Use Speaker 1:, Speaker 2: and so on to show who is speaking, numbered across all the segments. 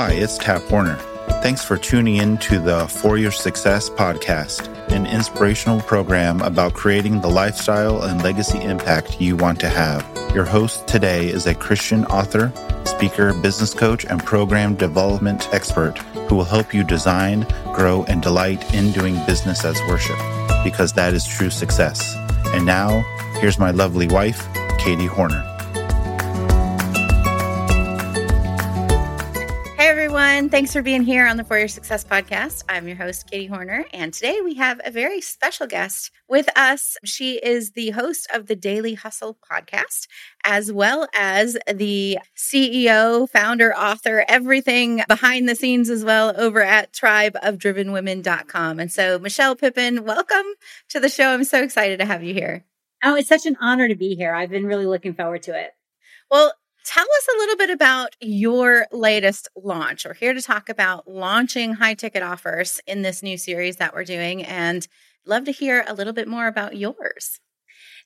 Speaker 1: Hi, it's Tap Horner. Thanks for tuning in to the For Your Success podcast, an inspirational program about creating the lifestyle and legacy impact you want to have. Your host today is a Christian author, speaker, business coach, and program development expert who will help you design, grow, and delight in doing business as worship, because that is true success. And now, here's my lovely wife, Katie Horner.
Speaker 2: Everyone. Thanks for being here on the For Your Success podcast. I'm your host, Katie Horner, and today we have a very special guest with us. She is the host of the Daily Hustle podcast, as well as the CEO, founder, author, everything behind the scenes as well over at tribeofdrivenwomen.com. And so, Michelle Pippin, welcome to the show. I'm so excited to have you here.
Speaker 3: Oh, it's such an honor to be here. I've been really looking forward to it.
Speaker 2: Well, Tell us a little bit about your latest launch. We're here to talk about launching high ticket offers in this new series that we're doing and love to hear a little bit more about yours.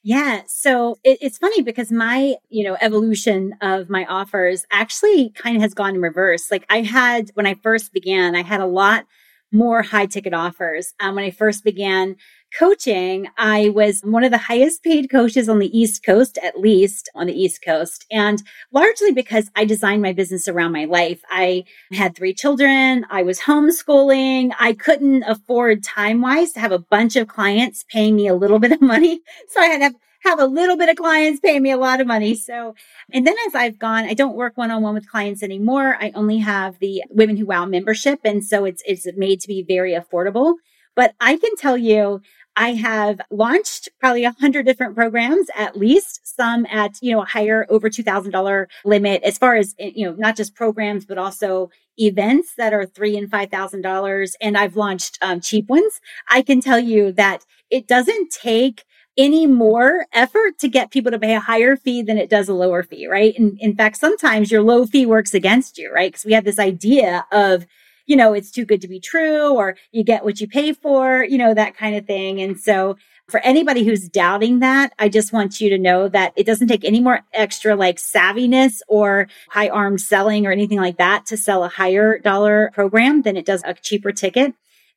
Speaker 3: Yeah. So it, it's funny because my, you know, evolution of my offers actually kind of has gone in reverse. Like I had, when I first began, I had a lot more high ticket offers. Um, when I first began coaching, I was one of the highest paid coaches on the East Coast, at least on the East Coast. And largely because I designed my business around my life. I had three children. I was homeschooling. I couldn't afford time wise to have a bunch of clients paying me a little bit of money. So I had to have have a little bit of clients pay me a lot of money. So, and then as I've gone, I don't work one on one with clients anymore. I only have the Women Who Wow membership. And so it's, it's made to be very affordable. But I can tell you, I have launched probably a hundred different programs, at least some at, you know, a higher over $2,000 limit as far as, you know, not just programs, but also events that are three and $5,000. And I've launched um, cheap ones. I can tell you that it doesn't take any more effort to get people to pay a higher fee than it does a lower fee, right? And in fact, sometimes your low fee works against you, right? Because we have this idea of, you know, it's too good to be true or you get what you pay for, you know, that kind of thing. And so for anybody who's doubting that, I just want you to know that it doesn't take any more extra like savviness or high armed selling or anything like that to sell a higher dollar program than it does a cheaper ticket.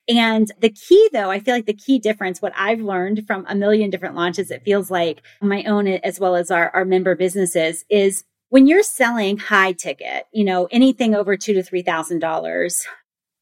Speaker 3: And the key though, I feel like the key difference, what I've learned from a million different launches, it feels like my own as well as our, our member businesses is when you're selling high ticket, you know, anything over two to three thousand dollars,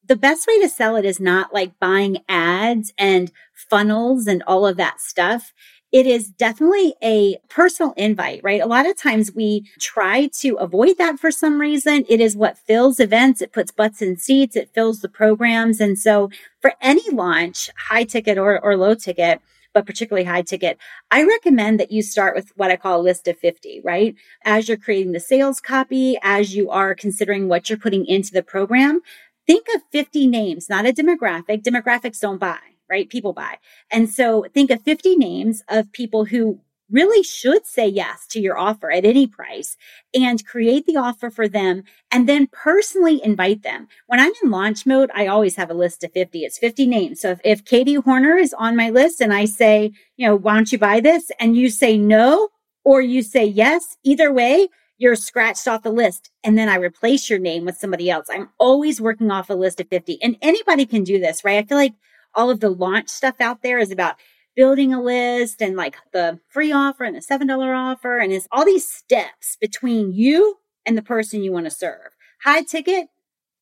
Speaker 3: the best way to sell it is not like buying ads and funnels and all of that stuff it is definitely a personal invite, right? A lot of times we try to avoid that for some reason. It is what fills events. It puts butts in seats. It fills the programs. And so for any launch, high ticket or, or low ticket, but particularly high ticket, I recommend that you start with what I call a list of 50, right? As you're creating the sales copy, as you are considering what you're putting into the program, think of 50 names, not a demographic. Demographics don't buy right? People buy. And so think of 50 names of people who really should say yes to your offer at any price and create the offer for them and then personally invite them. When I'm in launch mode, I always have a list of 50. It's 50 names. So if, if Katie Horner is on my list and I say, you know, why don't you buy this? And you say no, or you say yes, either way, you're scratched off the list and then I replace your name with somebody else. I'm always working off a list of 50 and anybody can do this, right? I feel like all of the launch stuff out there is about building a list and like the free offer and the $7 offer. And it's all these steps between you and the person you want to serve. High ticket,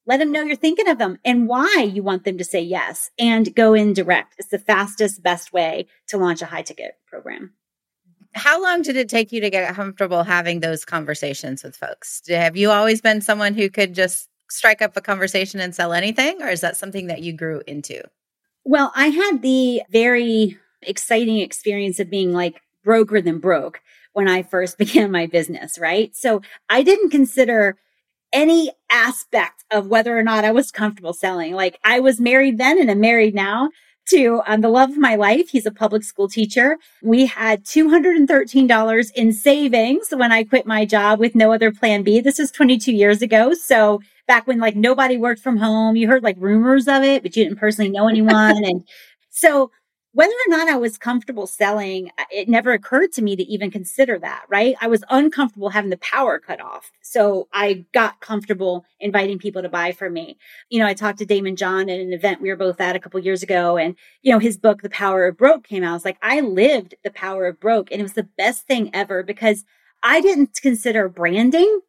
Speaker 3: let them know you're thinking of them and why you want them to say yes and go in direct. It's the fastest, best way to launch a high ticket program.
Speaker 2: How long did it take you to get comfortable having those conversations with folks? Have you always been someone who could just strike up a conversation and sell anything, or is that something that you grew into?
Speaker 3: Well, I had the very exciting experience of being like broker than broke when I first began my business, right? So I didn't consider any aspect of whether or not I was comfortable selling. Like I was married then and I'm married now to um, the love of my life. He's a public school teacher. We had $213 in savings when I quit my job with no other plan B. This is 22 years ago. So back when like nobody worked from home, you heard like rumors of it, but you didn't personally know anyone. and so whether or not I was comfortable selling, uh, it never occurred to me to even consider that, right? I was uncomfortable having the power cut off. So I got comfortable inviting people to buy from me. You know, I talked to Daymond John at an event we were both at a couple years ago and, you know, his book, The Power of Broke came out. I was like, I lived the power of broke and it was the best thing ever because I didn't consider branding,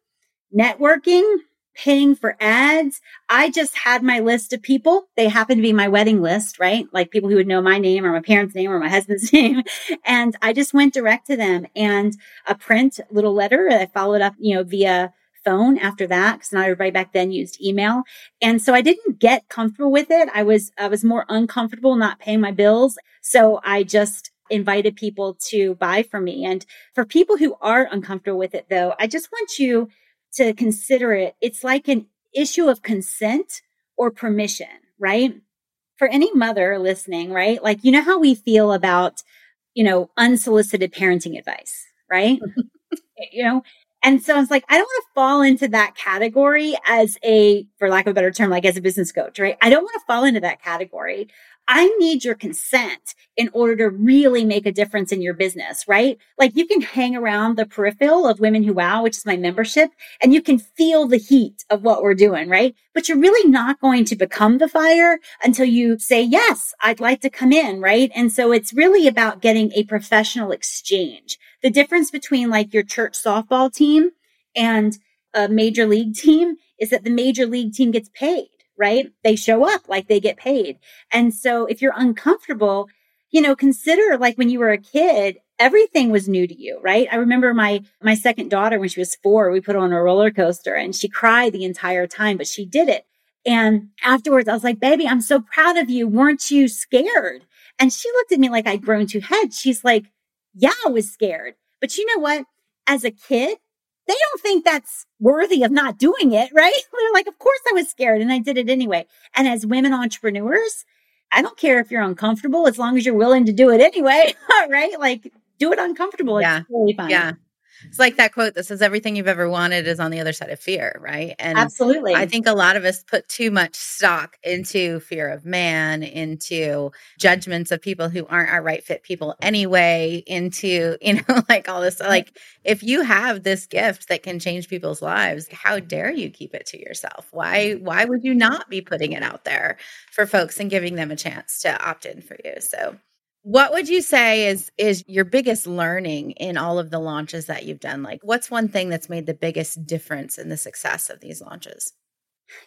Speaker 3: networking, paying for ads. I just had my list of people. They happened to be my wedding list, right? Like people who would know my name or my parents' name or my husband's name. And I just went direct to them and a print little letter. I followed up, you know, via phone after that because not everybody back then used email. And so I didn't get comfortable with it. I was, I was more uncomfortable not paying my bills. So I just invited people to buy from me. And for people who are uncomfortable with it though, I just want you to consider it. It's like an issue of consent or permission, right? For any mother listening, right? Like, you know how we feel about, you know, unsolicited parenting advice, right? you know, and so I was like, I don't want to fall into that category as a, for lack of a better term, like as a business coach, right? I don't want to fall into that category I need your consent in order to really make a difference in your business, right? Like you can hang around the peripheral of Women Who Wow, which is my membership, and you can feel the heat of what we're doing, right? But you're really not going to become the fire until you say, yes, I'd like to come in, right? And so it's really about getting a professional exchange. The difference between like your church softball team and a major league team is that the major league team gets paid right? They show up like they get paid. And so if you're uncomfortable, you know, consider like when you were a kid, everything was new to you, right? I remember my, my second daughter when she was four, we put her on a roller coaster and she cried the entire time, but she did it. And afterwards I was like, baby, I'm so proud of you. Weren't you scared? And she looked at me like I'd grown two heads. She's like, yeah, I was scared. But you know what? As a kid, they don't think that's worthy of not doing it, right? They're like, of course I was scared and I did it anyway. And as women entrepreneurs, I don't care if you're uncomfortable as long as you're willing to do it anyway, right? Like do it uncomfortable.
Speaker 2: Yeah. It's really fun. Yeah. It's like that quote that says everything you've ever wanted is on the other side of fear, right?
Speaker 3: And absolutely.
Speaker 2: I think a lot of us put too much stock into fear of man, into judgments of people who aren't our right fit people anyway, into, you know, like all this. Like, if you have this gift that can change people's lives, how dare you keep it to yourself? Why, mm. why would you not be putting it out there for folks and giving them a chance to opt in for you? So what would you say is is your biggest learning in all of the launches that you've done? Like what's one thing that's made the biggest difference in the success of these launches?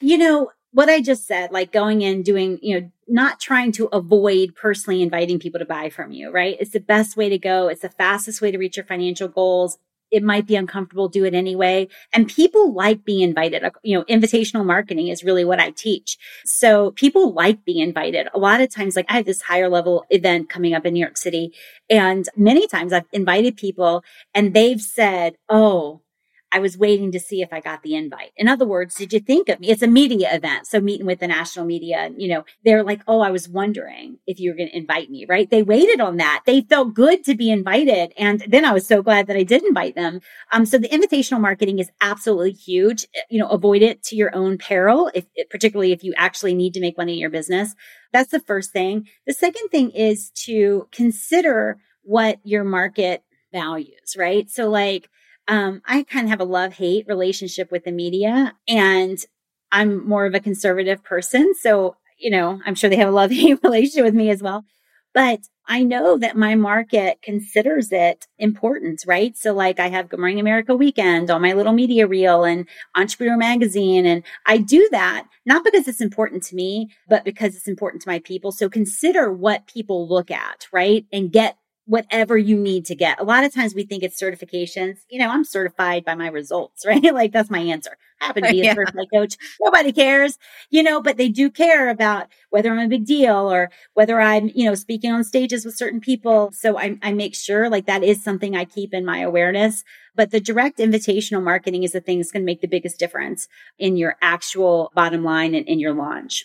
Speaker 3: You know, what I just said, like going in doing, you know, not trying to avoid personally inviting people to buy from you, right? It's the best way to go. It's the fastest way to reach your financial goals it might be uncomfortable, do it anyway. And people like being invited. You know, invitational marketing is really what I teach. So people like being invited. A lot of times, like I have this higher level event coming up in New York City. And many times I've invited people and they've said, Oh, I was waiting to see if I got the invite. In other words, did you think of me? It's a media event. So meeting with the national media, you know, they're like, Oh, I was wondering if you were going to invite me, right? They waited on that. They felt good to be invited. And then I was so glad that I did invite them. Um, so the invitational marketing is absolutely huge. You know, avoid it to your own peril, if particularly if you actually need to make money in your business. That's the first thing. The second thing is to consider what your market values, right? So like, um, I kind of have a love hate relationship with the media and I'm more of a conservative person. So, you know, I'm sure they have a love hate relationship with me as well. But I know that my market considers it important, right? So like I have Good Morning America weekend on my little media reel and Entrepreneur Magazine. And I do that not because it's important to me, but because it's important to my people. So consider what people look at, right? And get whatever you need to get. A lot of times we think it's certifications. You know, I'm certified by my results, right? like that's my answer. I happen to be a yeah. certified coach. Nobody cares, you know, but they do care about whether I'm a big deal or whether I'm, you know, speaking on stages with certain people. So I, I make sure like that is something I keep in my awareness. But the direct invitational marketing is the thing that's going to make the biggest difference in your actual bottom line and in your launch.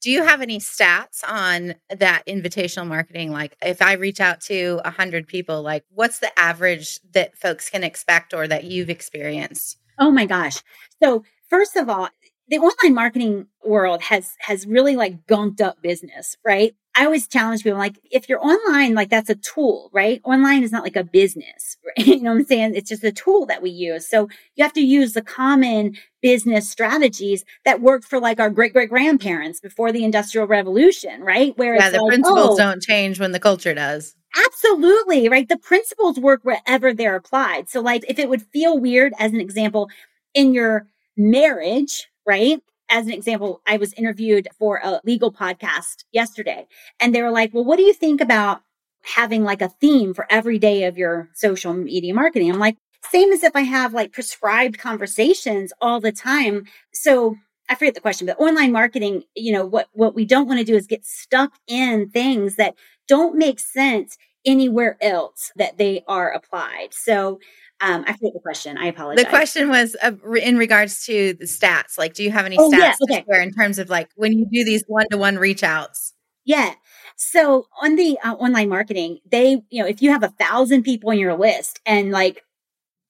Speaker 2: Do you have any stats on that invitational marketing? Like if I reach out to a hundred people, like what's the average that folks can expect or that you've experienced?
Speaker 3: Oh my gosh. So first of all, the online marketing world has has really like gunked up business, right? I always challenge people like, if you're online, like that's a tool, right? Online is not like a business, right? You know what I'm saying? It's just a tool that we use. So you have to use the common business strategies that worked for like our great great grandparents before the industrial revolution, right?
Speaker 2: Where yeah, the like, principles oh, don't change when the culture does.
Speaker 3: Absolutely, right? The principles work wherever they're applied. So like if it would feel weird as an example in your marriage, right? As an example, I was interviewed for a legal podcast yesterday and they were like, well, what do you think about having like a theme for every day of your social media marketing? I'm like, same as if I have like prescribed conversations all the time. So I forget the question, but online marketing, you know, what, what we don't want to do is get stuck in things that don't make sense anywhere else that they are applied. So um, I forget the question. I apologize.
Speaker 2: The question was uh, in regards to the stats. Like, do you have any oh, stats yeah, okay. to share in terms of like when you do these one to one reach outs?
Speaker 3: Yeah. So on the uh, online marketing, they, you know, if you have a thousand people in your list and like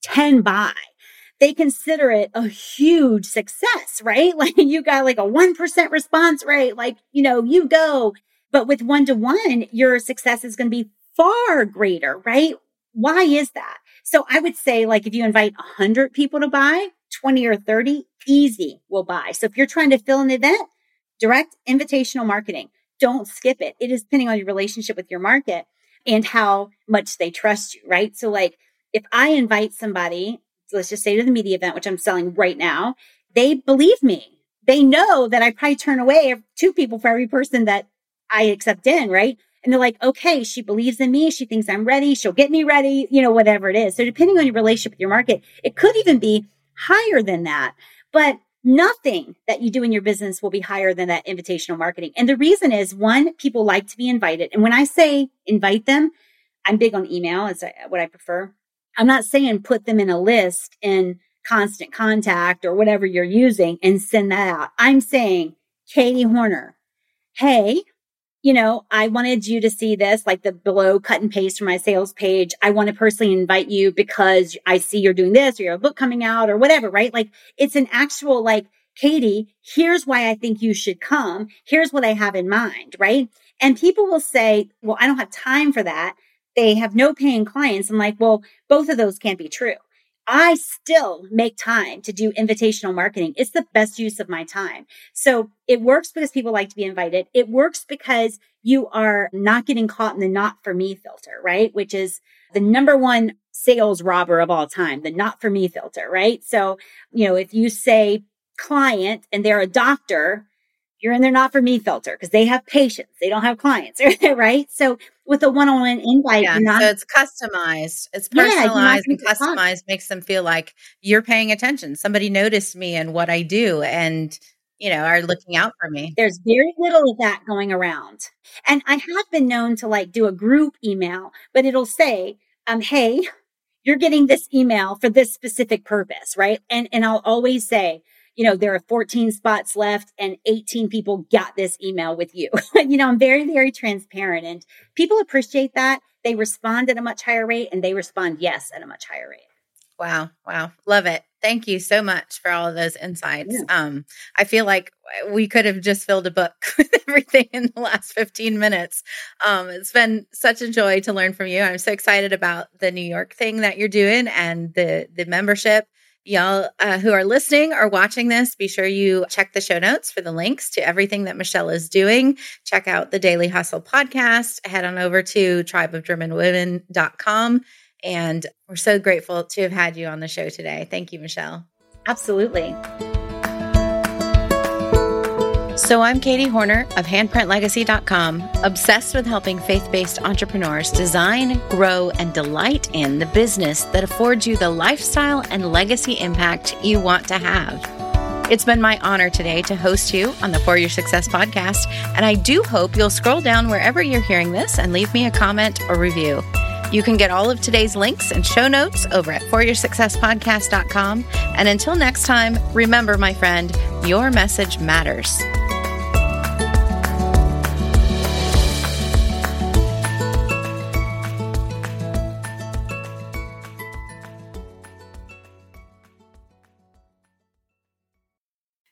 Speaker 3: 10 buy, they consider it a huge success, right? Like you got like a 1% response rate, like, you know, you go. But with one to one, your success is going to be far greater, right? Why is that? So I would say like if you invite 100 people to buy, 20 or 30 easy will buy. So if you're trying to fill an event, direct invitational marketing, don't skip it. It is depending on your relationship with your market and how much they trust you, right? So like if I invite somebody, let's just say to the media event, which I'm selling right now, they believe me. They know that I probably turn away two people for every person that I accept in, right? And they're like, okay, she believes in me. She thinks I'm ready. She'll get me ready, you know, whatever it is. So depending on your relationship with your market, it could even be higher than that. But nothing that you do in your business will be higher than that invitational marketing. And the reason is one, people like to be invited. And when I say invite them, I'm big on email as uh, what I prefer. I'm not saying put them in a list in constant contact or whatever you're using and send that out. I'm saying, Katie Horner, hey, you know, I wanted you to see this, like the below cut and paste from my sales page. I want to personally invite you because I see you're doing this or you have a book coming out or whatever, right? Like it's an actual like, Katie, here's why I think you should come. Here's what I have in mind, right? And people will say, well, I don't have time for that. They have no paying clients. I'm like, well, both of those can't be true. I still make time to do invitational marketing. It's the best use of my time. So it works because people like to be invited. It works because you are not getting caught in the not for me filter, right? Which is the number one sales robber of all time, the not for me filter, right? So, you know, if you say client and they're a doctor, you're in their not for me filter because they have patients. They don't have clients, right? So with a one-on-one invite,
Speaker 2: yeah, not, so it's customized. It's personalized yeah, and customized makes them feel like you're paying attention. Somebody noticed me and what I do and you know, are looking out for me.
Speaker 3: There's very little of that going around. And I have been known to like do a group email, but it'll say, um, hey, you're getting this email for this specific purpose, right? And and I'll always say, you know, there are 14 spots left and 18 people got this email with you. you know, I'm very, very transparent and people appreciate that. They respond at a much higher rate and they respond yes at a much higher rate.
Speaker 2: Wow. Wow. Love it. Thank you so much for all of those insights. Yeah. Um, I feel like we could have just filled a book with everything in the last 15 minutes. Um, it's been such a joy to learn from you. I'm so excited about the New York thing that you're doing and the the membership Y'all uh, who are listening or watching this, be sure you check the show notes for the links to everything that Michelle is doing. Check out the Daily Hustle podcast. Head on over to tribeofdrivenwomen.com. And we're so grateful to have had you on the show today. Thank you, Michelle.
Speaker 3: Absolutely.
Speaker 2: So I'm Katie Horner of handprintlegacy.com, obsessed with helping faith-based entrepreneurs design, grow, and delight in the business that affords you the lifestyle and legacy impact you want to have. It's been my honor today to host you on the For Your Success podcast, and I do hope you'll scroll down wherever you're hearing this and leave me a comment or review. You can get all of today's links and show notes over at foryoursuccesspodcast.com. And until next time, remember, my friend, your message matters.